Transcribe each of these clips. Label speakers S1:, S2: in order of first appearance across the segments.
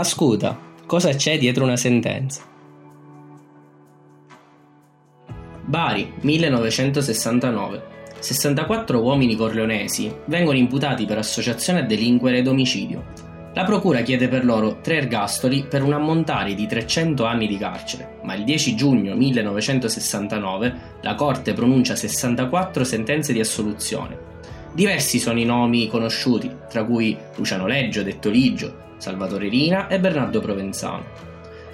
S1: Ascolta, cosa c'è dietro una sentenza? Bari, 1969. 64 uomini corleonesi vengono imputati per associazione a delinquere ed omicidio. La procura chiede per loro tre ergastoli per un ammontare di 300 anni di carcere, ma il 10 giugno 1969 la Corte pronuncia 64 sentenze di assoluzione. Diversi sono i nomi conosciuti, tra cui Luciano Leggio, detto Ligio, Salvatore Rina e Bernardo Provenzano.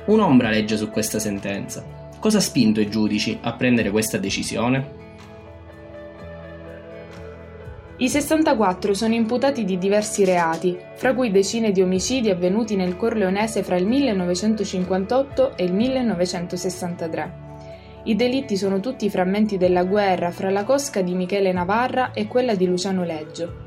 S1: Un'ombra legge su questa sentenza. Cosa ha spinto i giudici a prendere questa decisione?
S2: I 64 sono imputati di diversi reati, fra cui decine di omicidi avvenuti nel Corleonese fra il 1958 e il 1963. I delitti sono tutti frammenti della guerra fra la cosca di Michele Navarra e quella di Luciano Leggio.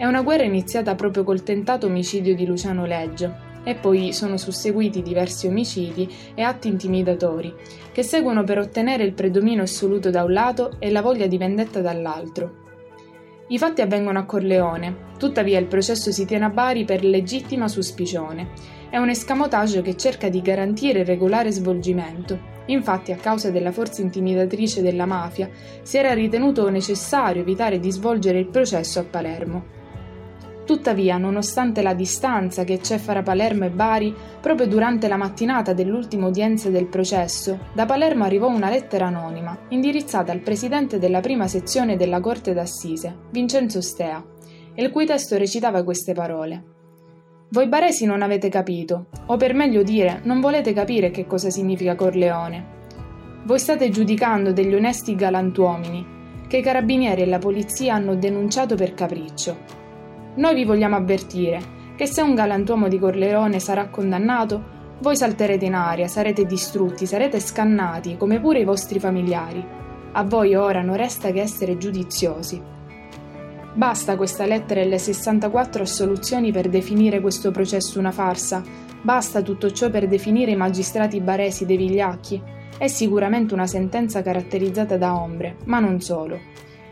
S2: È una guerra iniziata proprio col tentato omicidio di Luciano Leggio, e poi sono susseguiti diversi omicidi e atti intimidatori, che seguono per ottenere il predominio assoluto da un lato e la voglia di vendetta dall'altro. I fatti avvengono a Corleone, tuttavia il processo si tiene a Bari per legittima suspicione. È un escamotage che cerca di garantire il regolare svolgimento. Infatti, a causa della forza intimidatrice della mafia, si era ritenuto necessario evitare di svolgere il processo a Palermo. Tuttavia, nonostante la distanza che c'è fra Palermo e Bari, proprio durante la mattinata dell'ultima udienza del processo, da Palermo arrivò una lettera anonima, indirizzata al presidente della prima sezione della Corte d'Assise, Vincenzo Stea, il cui testo recitava queste parole. Voi baresi non avete capito, o per meglio dire, non volete capire che cosa significa Corleone. Voi state giudicando degli onesti galantuomini, che i carabinieri e la polizia hanno denunciato per capriccio noi vi vogliamo avvertire che se un galantuomo di Corleone sarà condannato, voi salterete in aria, sarete distrutti, sarete scannati, come pure i vostri familiari. A voi ora non resta che essere giudiziosi. Basta questa lettera e le 64 assoluzioni per definire questo processo una farsa. Basta tutto ciò per definire i magistrati baresi dei vigliacchi. È sicuramente una sentenza caratterizzata da ombre, ma non solo.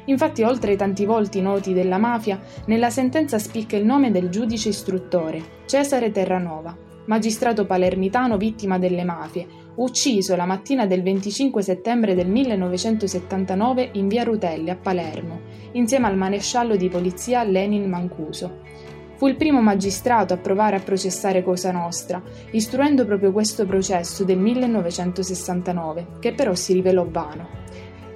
S2: Infatti, oltre ai tanti volti noti della mafia, nella sentenza spicca il nome del giudice istruttore, Cesare Terranova, magistrato palermitano vittima delle mafie, ucciso la mattina del 25 settembre del 1979 in via Rutelli a Palermo, insieme al maresciallo di polizia Lenin Mancuso. Fu il primo magistrato a provare a processare Cosa Nostra, istruendo proprio questo processo del 1969, che però si rivelò vano.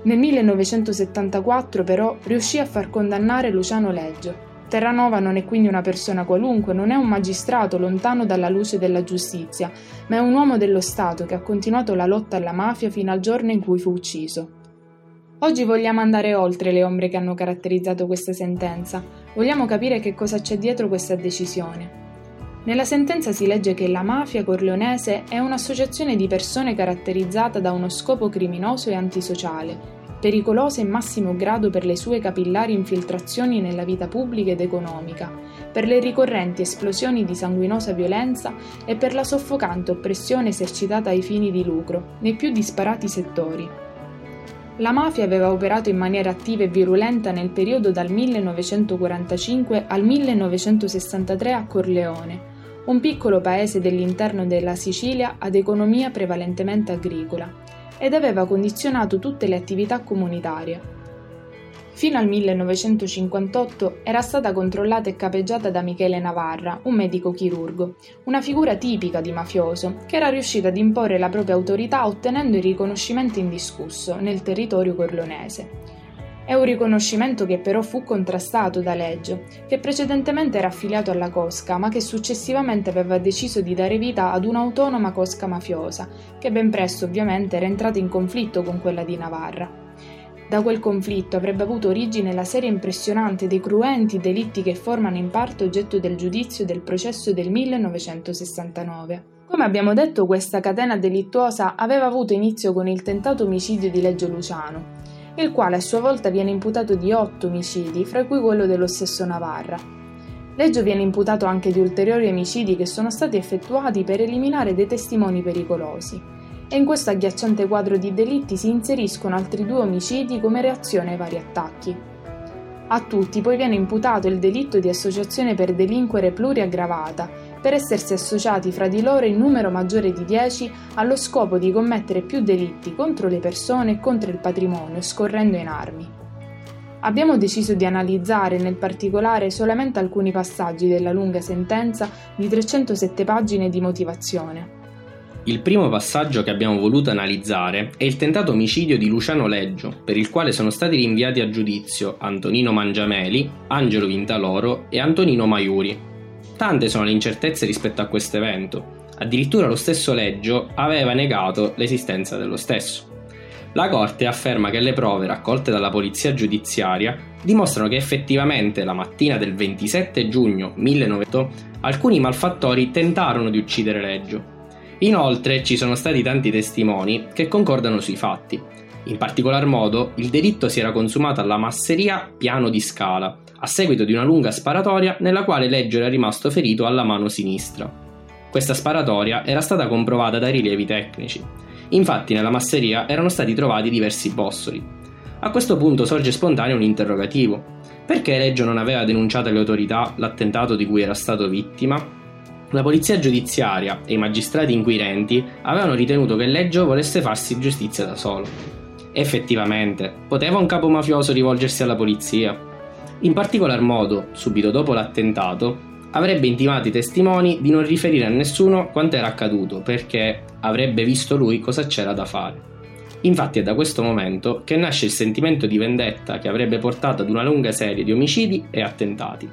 S2: Nel 1974 però riuscì a far condannare Luciano Leggio. Terranova non è quindi una persona qualunque, non è un magistrato lontano dalla luce della giustizia, ma è un uomo dello Stato che ha continuato la lotta alla mafia fino al giorno in cui fu ucciso. Oggi vogliamo andare oltre le ombre che hanno caratterizzato questa sentenza, vogliamo capire che cosa c'è dietro questa decisione. Nella sentenza si legge che la mafia corleonese è un'associazione di persone caratterizzata da uno scopo criminoso e antisociale, pericolosa in massimo grado per le sue capillari infiltrazioni nella vita pubblica ed economica, per le ricorrenti esplosioni di sanguinosa violenza e per la soffocante oppressione esercitata ai fini di lucro, nei più disparati settori. La mafia aveva operato in maniera attiva e virulenta nel periodo dal 1945 al 1963 a Corleone, un piccolo paese dell'interno della Sicilia ad economia prevalentemente agricola, ed aveva condizionato tutte le attività comunitarie. Fino al 1958 era stata controllata e capeggiata da Michele Navarra, un medico chirurgo, una figura tipica di mafioso, che era riuscita ad imporre la propria autorità ottenendo il riconoscimento indiscusso nel territorio corleonese. È un riconoscimento che però fu contrastato da Leggio, che precedentemente era affiliato alla Cosca, ma che successivamente aveva deciso di dare vita ad un'autonoma Cosca mafiosa, che ben presto ovviamente era entrata in conflitto con quella di Navarra. Da quel conflitto avrebbe avuto origine la serie impressionante dei cruenti delitti che formano in parte oggetto del giudizio del processo del 1969. Come abbiamo detto, questa catena delittuosa aveva avuto inizio con il tentato omicidio di Leggio Luciano, il quale a sua volta viene imputato di otto omicidi, fra cui quello dello stesso Navarra. Leggio viene imputato anche di ulteriori omicidi che sono stati effettuati per eliminare dei testimoni pericolosi. E in questo agghiacciante quadro di delitti si inseriscono altri due omicidi come reazione ai vari attacchi. A tutti poi viene imputato il delitto di associazione per delinquere pluriaggravata, per essersi associati fra di loro in numero maggiore di 10 allo scopo di commettere più delitti contro le persone e contro il patrimonio, scorrendo in armi. Abbiamo deciso di analizzare nel particolare solamente alcuni passaggi della lunga sentenza di 307 pagine di motivazione.
S1: Il primo passaggio che abbiamo voluto analizzare è il tentato omicidio di Luciano Leggio, per il quale sono stati rinviati a giudizio Antonino Mangiameli, Angelo Vintaloro e Antonino Maiuri. Tante sono le incertezze rispetto a questo evento. Addirittura lo stesso Leggio aveva negato l'esistenza dello stesso. La Corte afferma che le prove raccolte dalla polizia giudiziaria dimostrano che effettivamente la mattina del 27 giugno 1900 alcuni malfattori tentarono di uccidere Leggio, Inoltre ci sono stati tanti testimoni che concordano sui fatti. In particolar modo, il delitto si era consumato alla masseria Piano di Scala, a seguito di una lunga sparatoria nella quale Leggio era rimasto ferito alla mano sinistra. Questa sparatoria era stata comprovata dai rilievi tecnici. Infatti nella masseria erano stati trovati diversi bossoli. A questo punto sorge spontaneo un interrogativo. Perché Leggio non aveva denunciato alle autorità l'attentato di cui era stato vittima la polizia giudiziaria e i magistrati inquirenti avevano ritenuto che Leggio volesse farsi giustizia da solo. Effettivamente, poteva un capo mafioso rivolgersi alla polizia? In particolar modo, subito dopo l'attentato, avrebbe intimato i testimoni di non riferire a nessuno quanto era accaduto perché avrebbe visto lui cosa c'era da fare. Infatti è da questo momento che nasce il sentimento di vendetta che avrebbe portato ad una lunga serie di omicidi e attentati.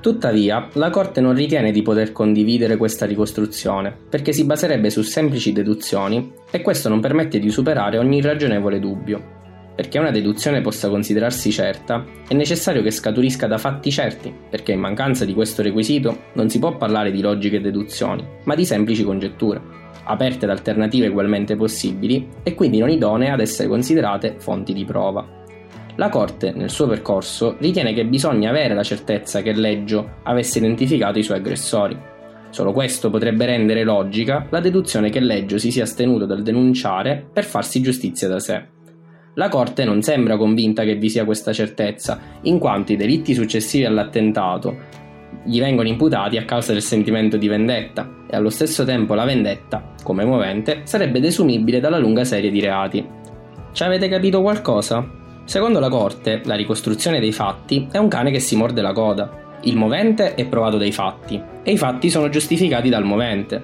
S1: Tuttavia, la Corte non ritiene di poter condividere questa ricostruzione, perché si baserebbe su semplici deduzioni e questo non permette di superare ogni ragionevole dubbio. Perché una deduzione possa considerarsi certa, è necessario che scaturisca da fatti certi, perché in mancanza di questo requisito non si può parlare di logiche deduzioni, ma di semplici congetture, aperte ad alternative ugualmente possibili e quindi non idonee ad essere considerate fonti di prova. La Corte, nel suo percorso, ritiene che bisogna avere la certezza che Leggio avesse identificato i suoi aggressori. Solo questo potrebbe rendere logica la deduzione che Leggio si sia astenuto dal denunciare per farsi giustizia da sé. La Corte non sembra convinta che vi sia questa certezza, in quanto i delitti successivi all'attentato gli vengono imputati a causa del sentimento di vendetta e allo stesso tempo la vendetta, come movente, sarebbe desumibile dalla lunga serie di reati. Ci avete capito qualcosa? Secondo la Corte, la ricostruzione dei fatti è un cane che si morde la coda. Il movente è provato dai fatti e i fatti sono giustificati dal movente.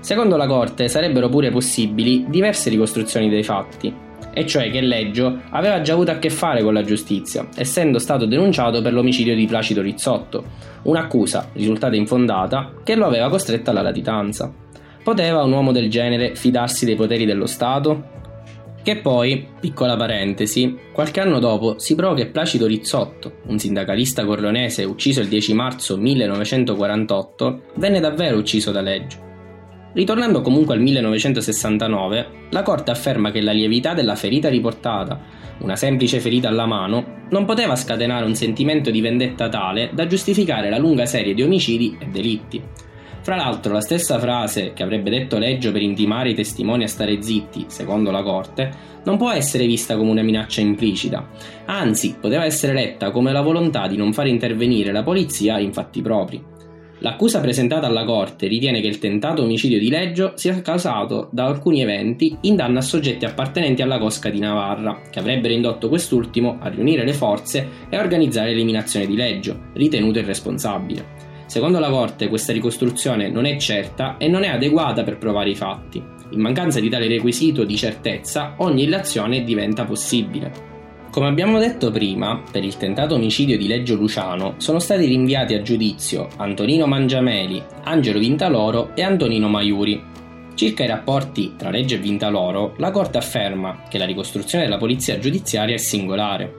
S1: Secondo la Corte sarebbero pure possibili diverse ricostruzioni dei fatti, e cioè che Leggio aveva già avuto a che fare con la giustizia, essendo stato denunciato per l'omicidio di Placido Rizzotto, un'accusa risultata infondata che lo aveva costretto alla latitanza. Poteva un uomo del genere fidarsi dei poteri dello Stato? Che poi, piccola parentesi, qualche anno dopo si prova che Placido Rizzotto, un sindacalista corleonese ucciso il 10 marzo 1948, venne davvero ucciso da Leggio. Ritornando comunque al 1969, la Corte afferma che la lievità della ferita riportata, una semplice ferita alla mano, non poteva scatenare un sentimento di vendetta tale da giustificare la lunga serie di omicidi e delitti. Fra l'altro, la stessa frase che avrebbe detto Leggio per intimare i testimoni a stare zitti, secondo la Corte, non può essere vista come una minaccia implicita, anzi, poteva essere letta come la volontà di non far intervenire la polizia in fatti propri. L'accusa presentata alla Corte ritiene che il tentato omicidio di Leggio sia causato da alcuni eventi in danno a soggetti appartenenti alla cosca di Navarra, che avrebbero indotto quest'ultimo a riunire le forze e a organizzare l'eliminazione di Leggio, ritenuto irresponsabile. Secondo la Corte questa ricostruzione non è certa e non è adeguata per provare i fatti. In mancanza di tale requisito di certezza, ogni illazione diventa possibile. Come abbiamo detto prima, per il tentato omicidio di Leggio Luciano sono stati rinviati a giudizio Antonino Mangiameli, Angelo Vintaloro e Antonino Maiuri. Circa i rapporti tra Leggio e Vintaloro, la Corte afferma che la ricostruzione della polizia giudiziaria è singolare.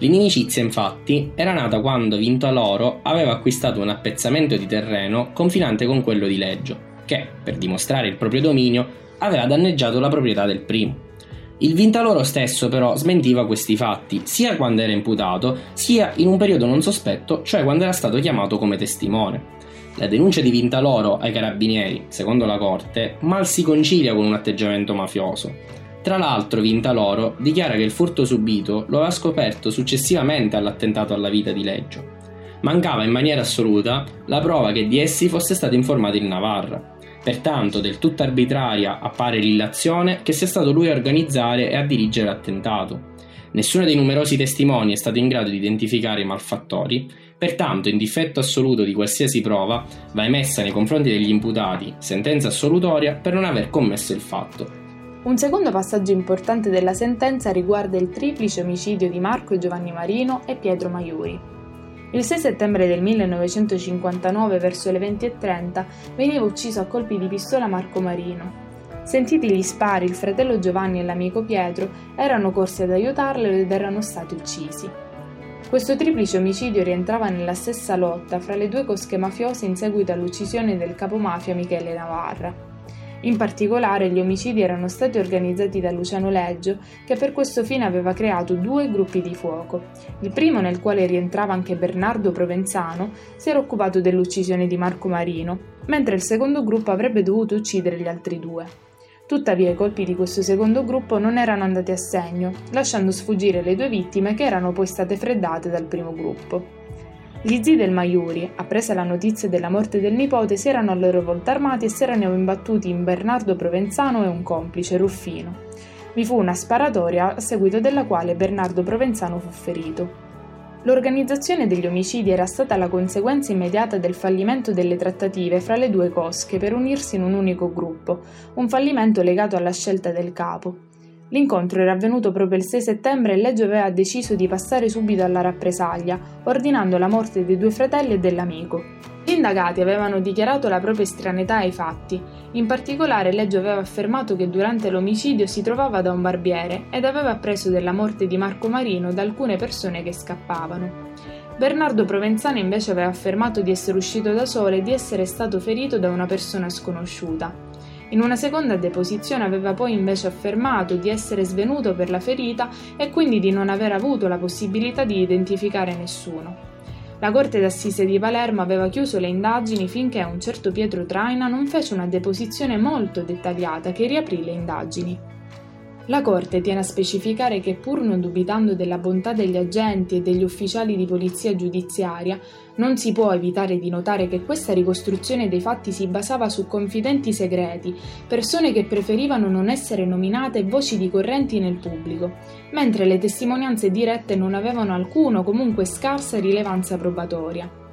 S1: L'inimicizia infatti era nata quando Vintaloro aveva acquistato un appezzamento di terreno confinante con quello di Leggio, che, per dimostrare il proprio dominio, aveva danneggiato la proprietà del primo. Il Vintaloro stesso però smentiva questi fatti, sia quando era imputato, sia in un periodo non sospetto, cioè quando era stato chiamato come testimone. La denuncia di Vintaloro ai carabinieri, secondo la Corte, mal si concilia con un atteggiamento mafioso. Tra l'altro Vintaloro dichiara che il furto subito lo aveva scoperto successivamente all'attentato alla vita di Leggio. mancava in maniera assoluta la prova che di essi fosse stato informato il Navarra. Pertanto, del tutto arbitraria appare l'illazione che sia stato lui a organizzare e a dirigere l'attentato. Nessuno dei numerosi testimoni è stato in grado di identificare i malfattori, pertanto, in difetto assoluto di qualsiasi prova, va emessa nei confronti degli imputati sentenza assolutoria per non aver commesso il fatto.
S2: Un secondo passaggio importante della sentenza riguarda il triplice omicidio di Marco Giovanni Marino e Pietro Maiuri. Il 6 settembre del 1959, verso le 20.30, veniva ucciso a colpi di pistola Marco Marino. Sentiti gli spari, il fratello Giovanni e l'amico Pietro erano corsi ad aiutarlo ed erano stati uccisi. Questo triplice omicidio rientrava nella stessa lotta fra le due cosche mafiose in seguito all'uccisione del capomafia Michele Navarra. In particolare gli omicidi erano stati organizzati da Luciano Leggio, che per questo fine aveva creato due gruppi di fuoco. Il primo, nel quale rientrava anche Bernardo Provenzano, si era occupato dell'uccisione di Marco Marino, mentre il secondo gruppo avrebbe dovuto uccidere gli altri due. Tuttavia i colpi di questo secondo gruppo non erano andati a segno, lasciando sfuggire le due vittime che erano poi state freddate dal primo gruppo. Gli zii del Maiuri, appresa la notizia della morte del nipote, si erano a loro volta armati e si erano imbattuti in Bernardo Provenzano e un complice, Ruffino. Vi fu una sparatoria a seguito della quale Bernardo Provenzano fu ferito. L'organizzazione degli omicidi era stata la conseguenza immediata del fallimento delle trattative fra le due cosche per unirsi in un unico gruppo, un fallimento legato alla scelta del capo. L'incontro era avvenuto proprio il 6 settembre e Leggio aveva deciso di passare subito alla rappresaglia, ordinando la morte dei due fratelli e dell'amico. Gli indagati avevano dichiarato la propria estraneità ai fatti. In particolare Leggio aveva affermato che durante l'omicidio si trovava da un barbiere ed aveva appreso della morte di Marco Marino da alcune persone che scappavano. Bernardo Provenzano invece aveva affermato di essere uscito da solo e di essere stato ferito da una persona sconosciuta. In una seconda deposizione aveva poi invece affermato di essere svenuto per la ferita e quindi di non aver avuto la possibilità di identificare nessuno. La Corte d'Assise di Palermo aveva chiuso le indagini finché un certo Pietro Traina non fece una deposizione molto dettagliata che riaprì le indagini. La Corte tiene a specificare che pur non dubitando della bontà degli agenti e degli ufficiali di polizia giudiziaria, non si può evitare di notare che questa ricostruzione dei fatti si basava su confidenti segreti, persone che preferivano non essere nominate voci di correnti nel pubblico, mentre le testimonianze dirette non avevano alcuna o comunque scarsa rilevanza probatoria.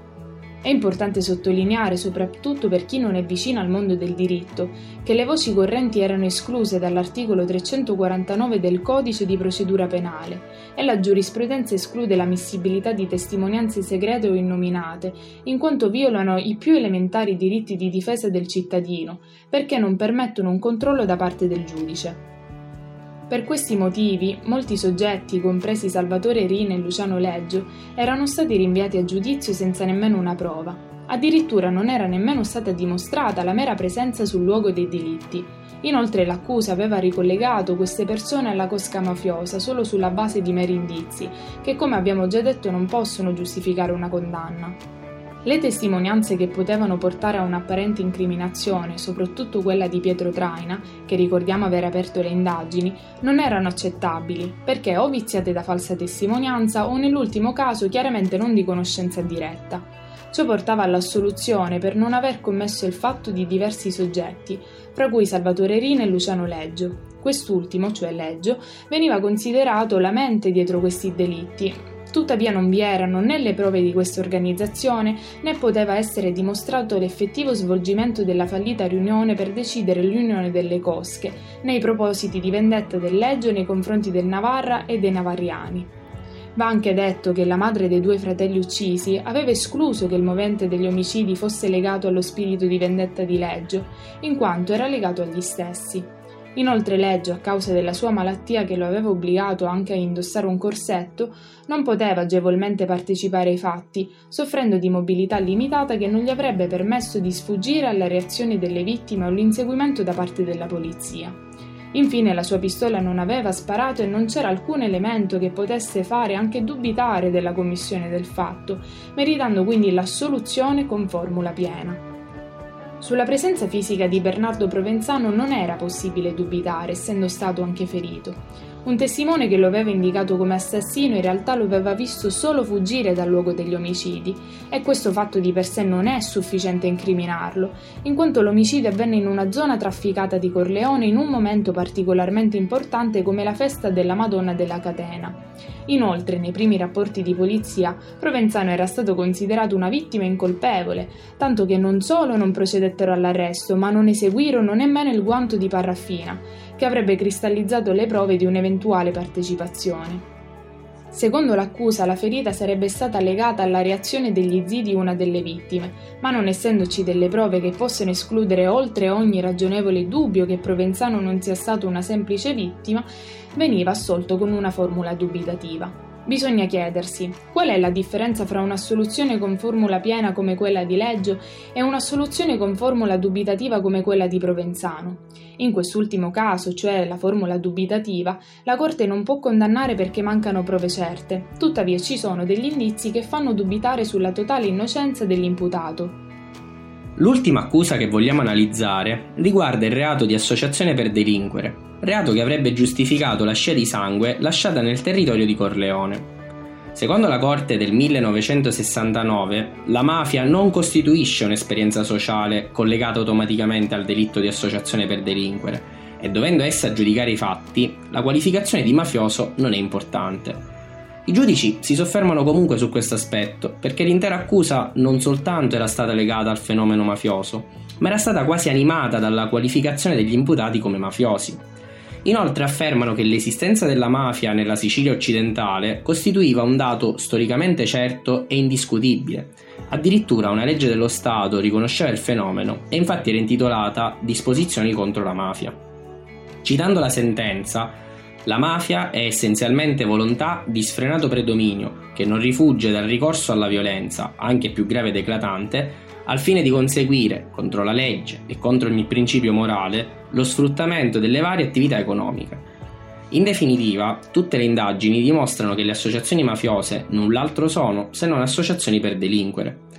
S2: È importante sottolineare, soprattutto per chi non è vicino al mondo del diritto, che le voci correnti erano escluse dall'articolo 349 del Codice di procedura penale e la giurisprudenza esclude l'ammissibilità di testimonianze segrete o innominate, in quanto violano i più elementari diritti di difesa del cittadino, perché non permettono un controllo da parte del giudice. Per questi motivi, molti soggetti, compresi Salvatore Rina e Luciano Leggio, erano stati rinviati a giudizio senza nemmeno una prova. Addirittura non era nemmeno stata dimostrata la mera presenza sul luogo dei delitti. Inoltre l'accusa aveva ricollegato queste persone alla cosca mafiosa solo sulla base di meri indizi, che come abbiamo già detto non possono giustificare una condanna. Le testimonianze che potevano portare a un'apparente incriminazione, soprattutto quella di Pietro Traina, che ricordiamo aver aperto le indagini, non erano accettabili, perché o viziate da falsa testimonianza o nell'ultimo caso chiaramente non di conoscenza diretta. Ciò portava all'assoluzione per non aver commesso il fatto di diversi soggetti, fra cui Salvatore Rina e Luciano Leggio. Quest'ultimo, cioè Leggio, veniva considerato la mente dietro questi delitti, Tuttavia non vi erano né le prove di questa organizzazione né poteva essere dimostrato l'effettivo svolgimento della fallita riunione per decidere l'unione delle cosche, né i propositi di vendetta del Leggio nei confronti del Navarra e dei Navarriani. Va anche detto che la madre dei due fratelli uccisi aveva escluso che il movente degli omicidi fosse legato allo spirito di vendetta di Leggio, in quanto era legato agli stessi. Inoltre Leggio, a causa della sua malattia che lo aveva obbligato anche a indossare un corsetto, non poteva agevolmente partecipare ai fatti, soffrendo di mobilità limitata che non gli avrebbe permesso di sfuggire alle reazioni delle vittime o all'inseguimento da parte della polizia. Infine la sua pistola non aveva sparato e non c'era alcun elemento che potesse fare anche dubitare della commissione del fatto, meritando quindi l'assoluzione con formula piena. Sulla presenza fisica di Bernardo Provenzano non era possibile dubitare, essendo stato anche ferito. Un testimone che lo aveva indicato come assassino in realtà lo aveva visto solo fuggire dal luogo degli omicidi e questo fatto di per sé non è sufficiente a incriminarlo, in quanto l'omicidio avvenne in una zona trafficata di Corleone in un momento particolarmente importante come la festa della Madonna della Catena. Inoltre, nei primi rapporti di polizia, Provenzano era stato considerato una vittima incolpevole, tanto che non solo non procedettero all'arresto, ma non eseguirono nemmeno il guanto di paraffina, che avrebbe cristallizzato le prove di un'eventuale partecipazione. Secondo l'accusa, la ferita sarebbe stata legata alla reazione degli zii di una delle vittime, ma non essendoci delle prove che possano escludere oltre ogni ragionevole dubbio che Provenzano non sia stato una semplice vittima, veniva assolto con una formula dubitativa. Bisogna chiedersi qual è la differenza fra una soluzione con formula piena come quella di Leggio e una soluzione con formula dubitativa come quella di Provenzano. In quest'ultimo caso, cioè la formula dubitativa, la Corte non può condannare perché mancano prove certe, tuttavia ci sono degli indizi che fanno dubitare sulla totale innocenza dell'imputato.
S1: L'ultima accusa che vogliamo analizzare riguarda il reato di associazione per delinquere, reato che avrebbe giustificato la scia di sangue lasciata nel territorio di Corleone. Secondo la Corte del 1969, la mafia non costituisce un'esperienza sociale collegata automaticamente al delitto di associazione per delinquere e dovendo essa giudicare i fatti, la qualificazione di mafioso non è importante. I giudici si soffermano comunque su questo aspetto perché l'intera accusa non soltanto era stata legata al fenomeno mafioso, ma era stata quasi animata dalla qualificazione degli imputati come mafiosi. Inoltre affermano che l'esistenza della mafia nella Sicilia occidentale costituiva un dato storicamente certo e indiscutibile. Addirittura una legge dello Stato riconosceva il fenomeno e infatti era intitolata Disposizioni contro la mafia. Citando la sentenza, la mafia è essenzialmente volontà di sfrenato predominio che non rifugge dal ricorso alla violenza, anche più grave ed eclatante, al fine di conseguire, contro la legge e contro ogni principio morale, lo sfruttamento delle varie attività economiche. In definitiva, tutte le indagini dimostrano che le associazioni mafiose null'altro sono se non associazioni per delinquere.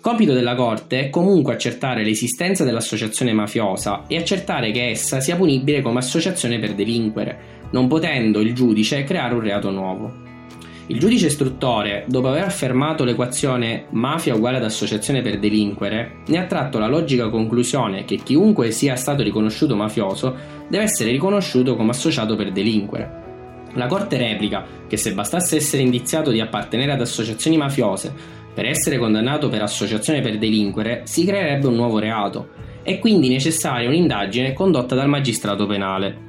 S1: Compito della Corte è comunque accertare l'esistenza dell'associazione mafiosa e accertare che essa sia punibile come associazione per delinquere, non potendo il giudice creare un reato nuovo. Il giudice istruttore, dopo aver affermato l'equazione mafia uguale ad associazione per delinquere, ne ha tratto la logica conclusione che chiunque sia stato riconosciuto mafioso deve essere riconosciuto come associato per delinquere. La Corte replica che se bastasse essere indiziato di appartenere ad associazioni mafiose per essere condannato per associazione per delinquere, si creerebbe un nuovo reato. È quindi necessaria un'indagine condotta dal magistrato penale.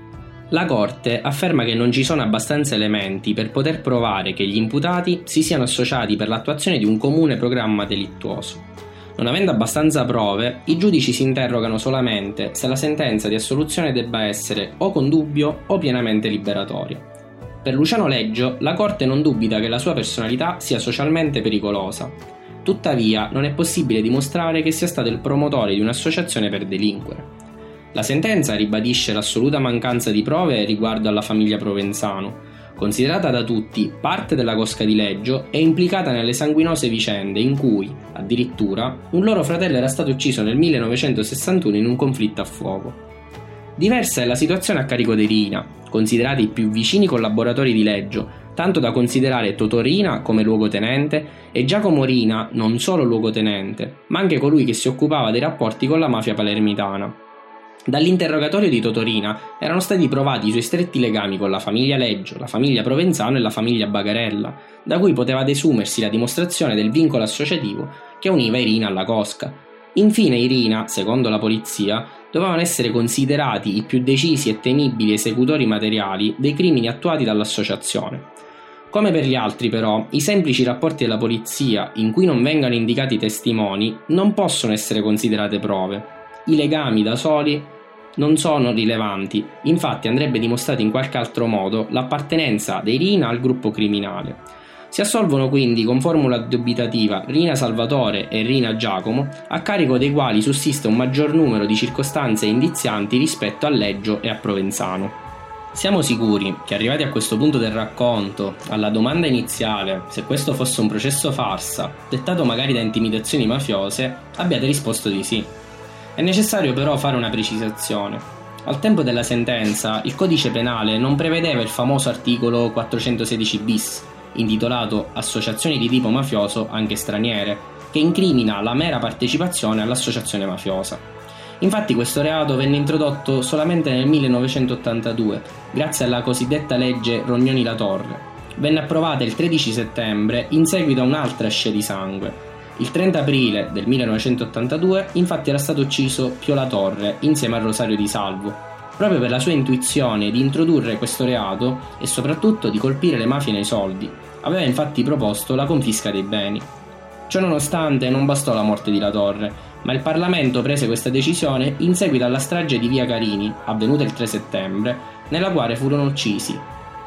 S1: La Corte afferma che non ci sono abbastanza elementi per poter provare che gli imputati si siano associati per l'attuazione di un comune programma delittuoso. Non avendo abbastanza prove, i giudici si interrogano solamente se la sentenza di assoluzione debba essere o con dubbio o pienamente liberatoria. Per Luciano Leggio, la Corte non dubita che la sua personalità sia socialmente pericolosa. Tuttavia, non è possibile dimostrare che sia stato il promotore di un'associazione per delinquere. La sentenza ribadisce l'assoluta mancanza di prove riguardo alla famiglia Provenzano. Considerata da tutti parte della cosca di Leggio, è implicata nelle sanguinose vicende in cui, addirittura, un loro fratello era stato ucciso nel 1961 in un conflitto a fuoco. Diversa è la situazione a carico di Rina, considerati i più vicini collaboratori di Leggio, tanto da considerare Totorina come luogotenente e Giacomo Rina non solo luogotenente, ma anche colui che si occupava dei rapporti con la mafia palermitana. Dall'interrogatorio di Totorina erano stati provati i suoi stretti legami con la famiglia Leggio, la famiglia Provenzano e la famiglia Bagarella, da cui poteva desumersi la dimostrazione del vincolo associativo che univa Irina alla cosca. Infine Irina, secondo la polizia, dovevano essere considerati i più decisi e temibili esecutori materiali dei crimini attuati dall'associazione. Come per gli altri, però, i semplici rapporti della polizia, in cui non vengano indicati testimoni, non possono essere considerate prove. I legami da soli non sono rilevanti, infatti andrebbe dimostrata in qualche altro modo l'appartenenza dei Rina al gruppo criminale. Si assolvono quindi con formula dubitativa Rina Salvatore e Rina Giacomo, a carico dei quali sussiste un maggior numero di circostanze indizianti rispetto a Leggio e a Provenzano. Siamo sicuri che arrivati a questo punto del racconto, alla domanda iniziale se questo fosse un processo farsa, dettato magari da intimidazioni mafiose, abbiate risposto di sì. È necessario però fare una precisazione. Al tempo della sentenza, il codice penale non prevedeva il famoso articolo 416 bis, intitolato Associazioni di tipo mafioso anche straniere, che incrimina la mera partecipazione all'associazione mafiosa. Infatti questo reato venne introdotto solamente nel 1982, grazie alla cosiddetta legge Rognoni-La Torre. Venne approvata il 13 settembre in seguito a un'altra scia di sangue. Il 30 aprile del 1982 infatti era stato ucciso Pio La Torre insieme a Rosario Di Salvo, proprio per la sua intuizione di introdurre questo reato e soprattutto di colpire le mafie nei soldi. Aveva infatti proposto la confisca dei beni. Ciononostante non bastò la morte di La Torre, ma il Parlamento prese questa decisione in seguito alla strage di Via Carini, avvenuta il 3 settembre, nella quale furono uccisi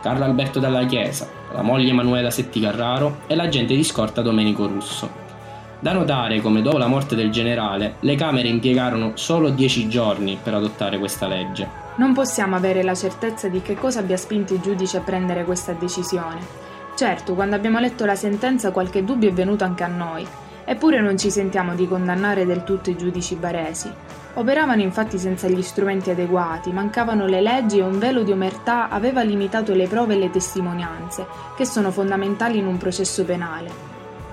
S1: Carlo Alberto Dalla Chiesa, la moglie Emanuela Setti Carraro e l'agente di scorta Domenico Russo. Da notare come dopo la morte del generale le Camere impiegarono solo dieci giorni per adottare questa legge.
S2: Non possiamo avere la certezza di che cosa abbia spinto i giudici a prendere questa decisione. Certo, quando abbiamo letto la sentenza qualche dubbio è venuto anche a noi, eppure non ci sentiamo di condannare del tutto i giudici baresi. Operavano infatti senza gli strumenti adeguati, mancavano le leggi e un velo di omertà aveva limitato le prove e le testimonianze, che sono fondamentali in un processo penale.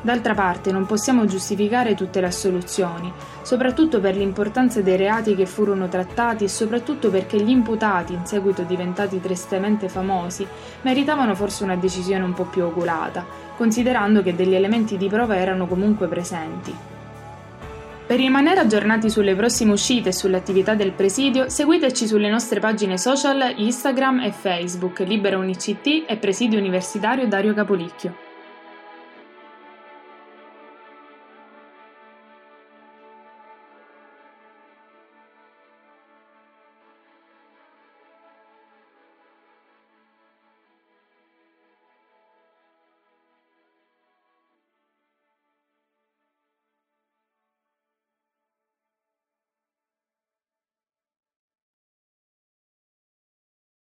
S2: D'altra parte non possiamo giustificare tutte le assoluzioni, soprattutto per l'importanza dei reati che furono trattati e soprattutto perché gli imputati, in seguito diventati tristemente famosi, meritavano forse una decisione un po' più oculata, considerando che degli elementi di prova erano comunque presenti. Per rimanere aggiornati sulle prossime uscite e sulle attività del presidio, seguiteci sulle nostre pagine social Instagram e Facebook Libera Unicit e Presidio Universitario Dario Capolicchio.